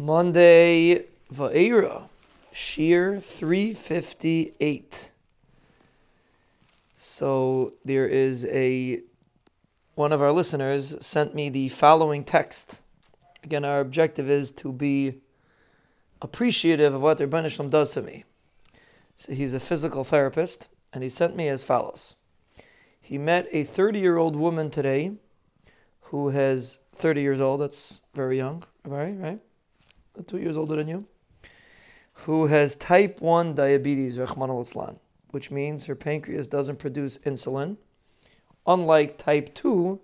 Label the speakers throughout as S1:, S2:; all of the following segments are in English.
S1: Monday, Va'era, Shiur 358. So there is a one of our listeners sent me the following text. Again, our objective is to be appreciative of what their Banishlam does to me. So he's a physical therapist, and he sent me as follows. He met a 30 year old woman today who has 30 years old, that's very young, right? Right? Two years older than you, who has type 1 diabetes, which means her pancreas doesn't produce insulin, unlike type 2,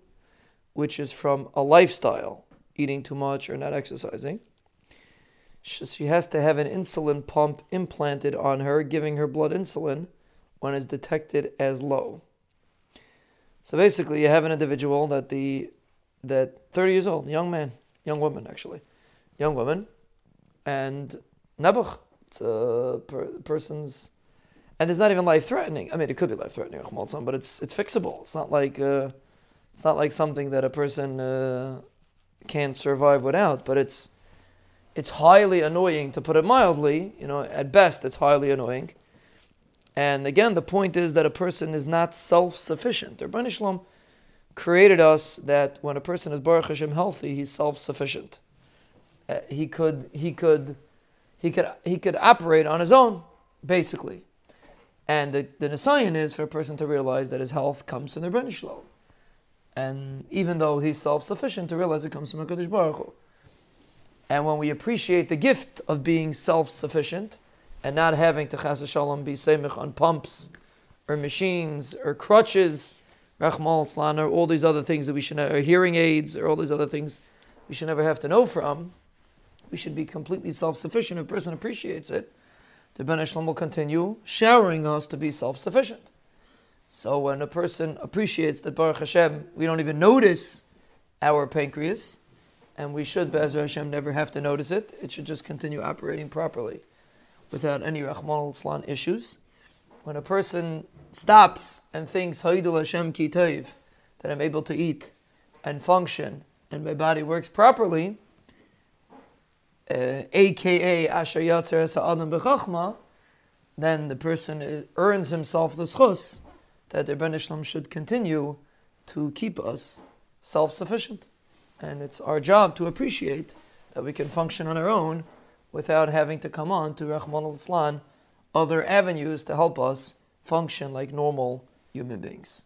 S1: which is from a lifestyle, eating too much or not exercising. She has to have an insulin pump implanted on her, giving her blood insulin when it's detected as low. So basically, you have an individual that the that 30 years old, young man, young woman actually, young woman, and Nebuch, it's per, person's, and it's not even life threatening. I mean, it could be life threatening, but it's it's fixable. It's not like uh, it's not like something that a person uh, can't survive without. But it's it's highly annoying to put it mildly. You know, at best, it's highly annoying. And again, the point is that a person is not self-sufficient. Der Shalom created us that when a person is Baruch Hashem healthy, he's self-sufficient. Uh, he could he could he could he could operate on his own, basically. And the, the Nisayan is for a person to realize that his health comes from the Rebbeinu Shalom. And even though he's self-sufficient, to realize it comes from HaKadosh Baruch Hu. And when we appreciate the gift of being self-sufficient and not having to Chas Shalom be semich on pumps or machines or crutches, Rachmal or all these other things that we should, or hearing aids, or all these other things we should never have to know from, we should be completely self-sufficient. If a person appreciates it, the Ben Shalom will continue showering us to be self-sufficient. So when a person appreciates that Baruch Hashem, we don't even notice our pancreas, and we should, Be'ezer Hashem, never have to notice it. It should just continue operating properly without any Rahman al issues. When a person stops and thinks, Haidul Hashem ki that I'm able to eat and function and my body works properly, uh, aka Asher Yatzer Sa'adam B'chachma, then the person is, earns himself the schus that the Ben should continue to keep us self-sufficient. And it's our job to appreciate that we can function on our own without having to come on to Rahman al other avenues to help us function like normal human beings.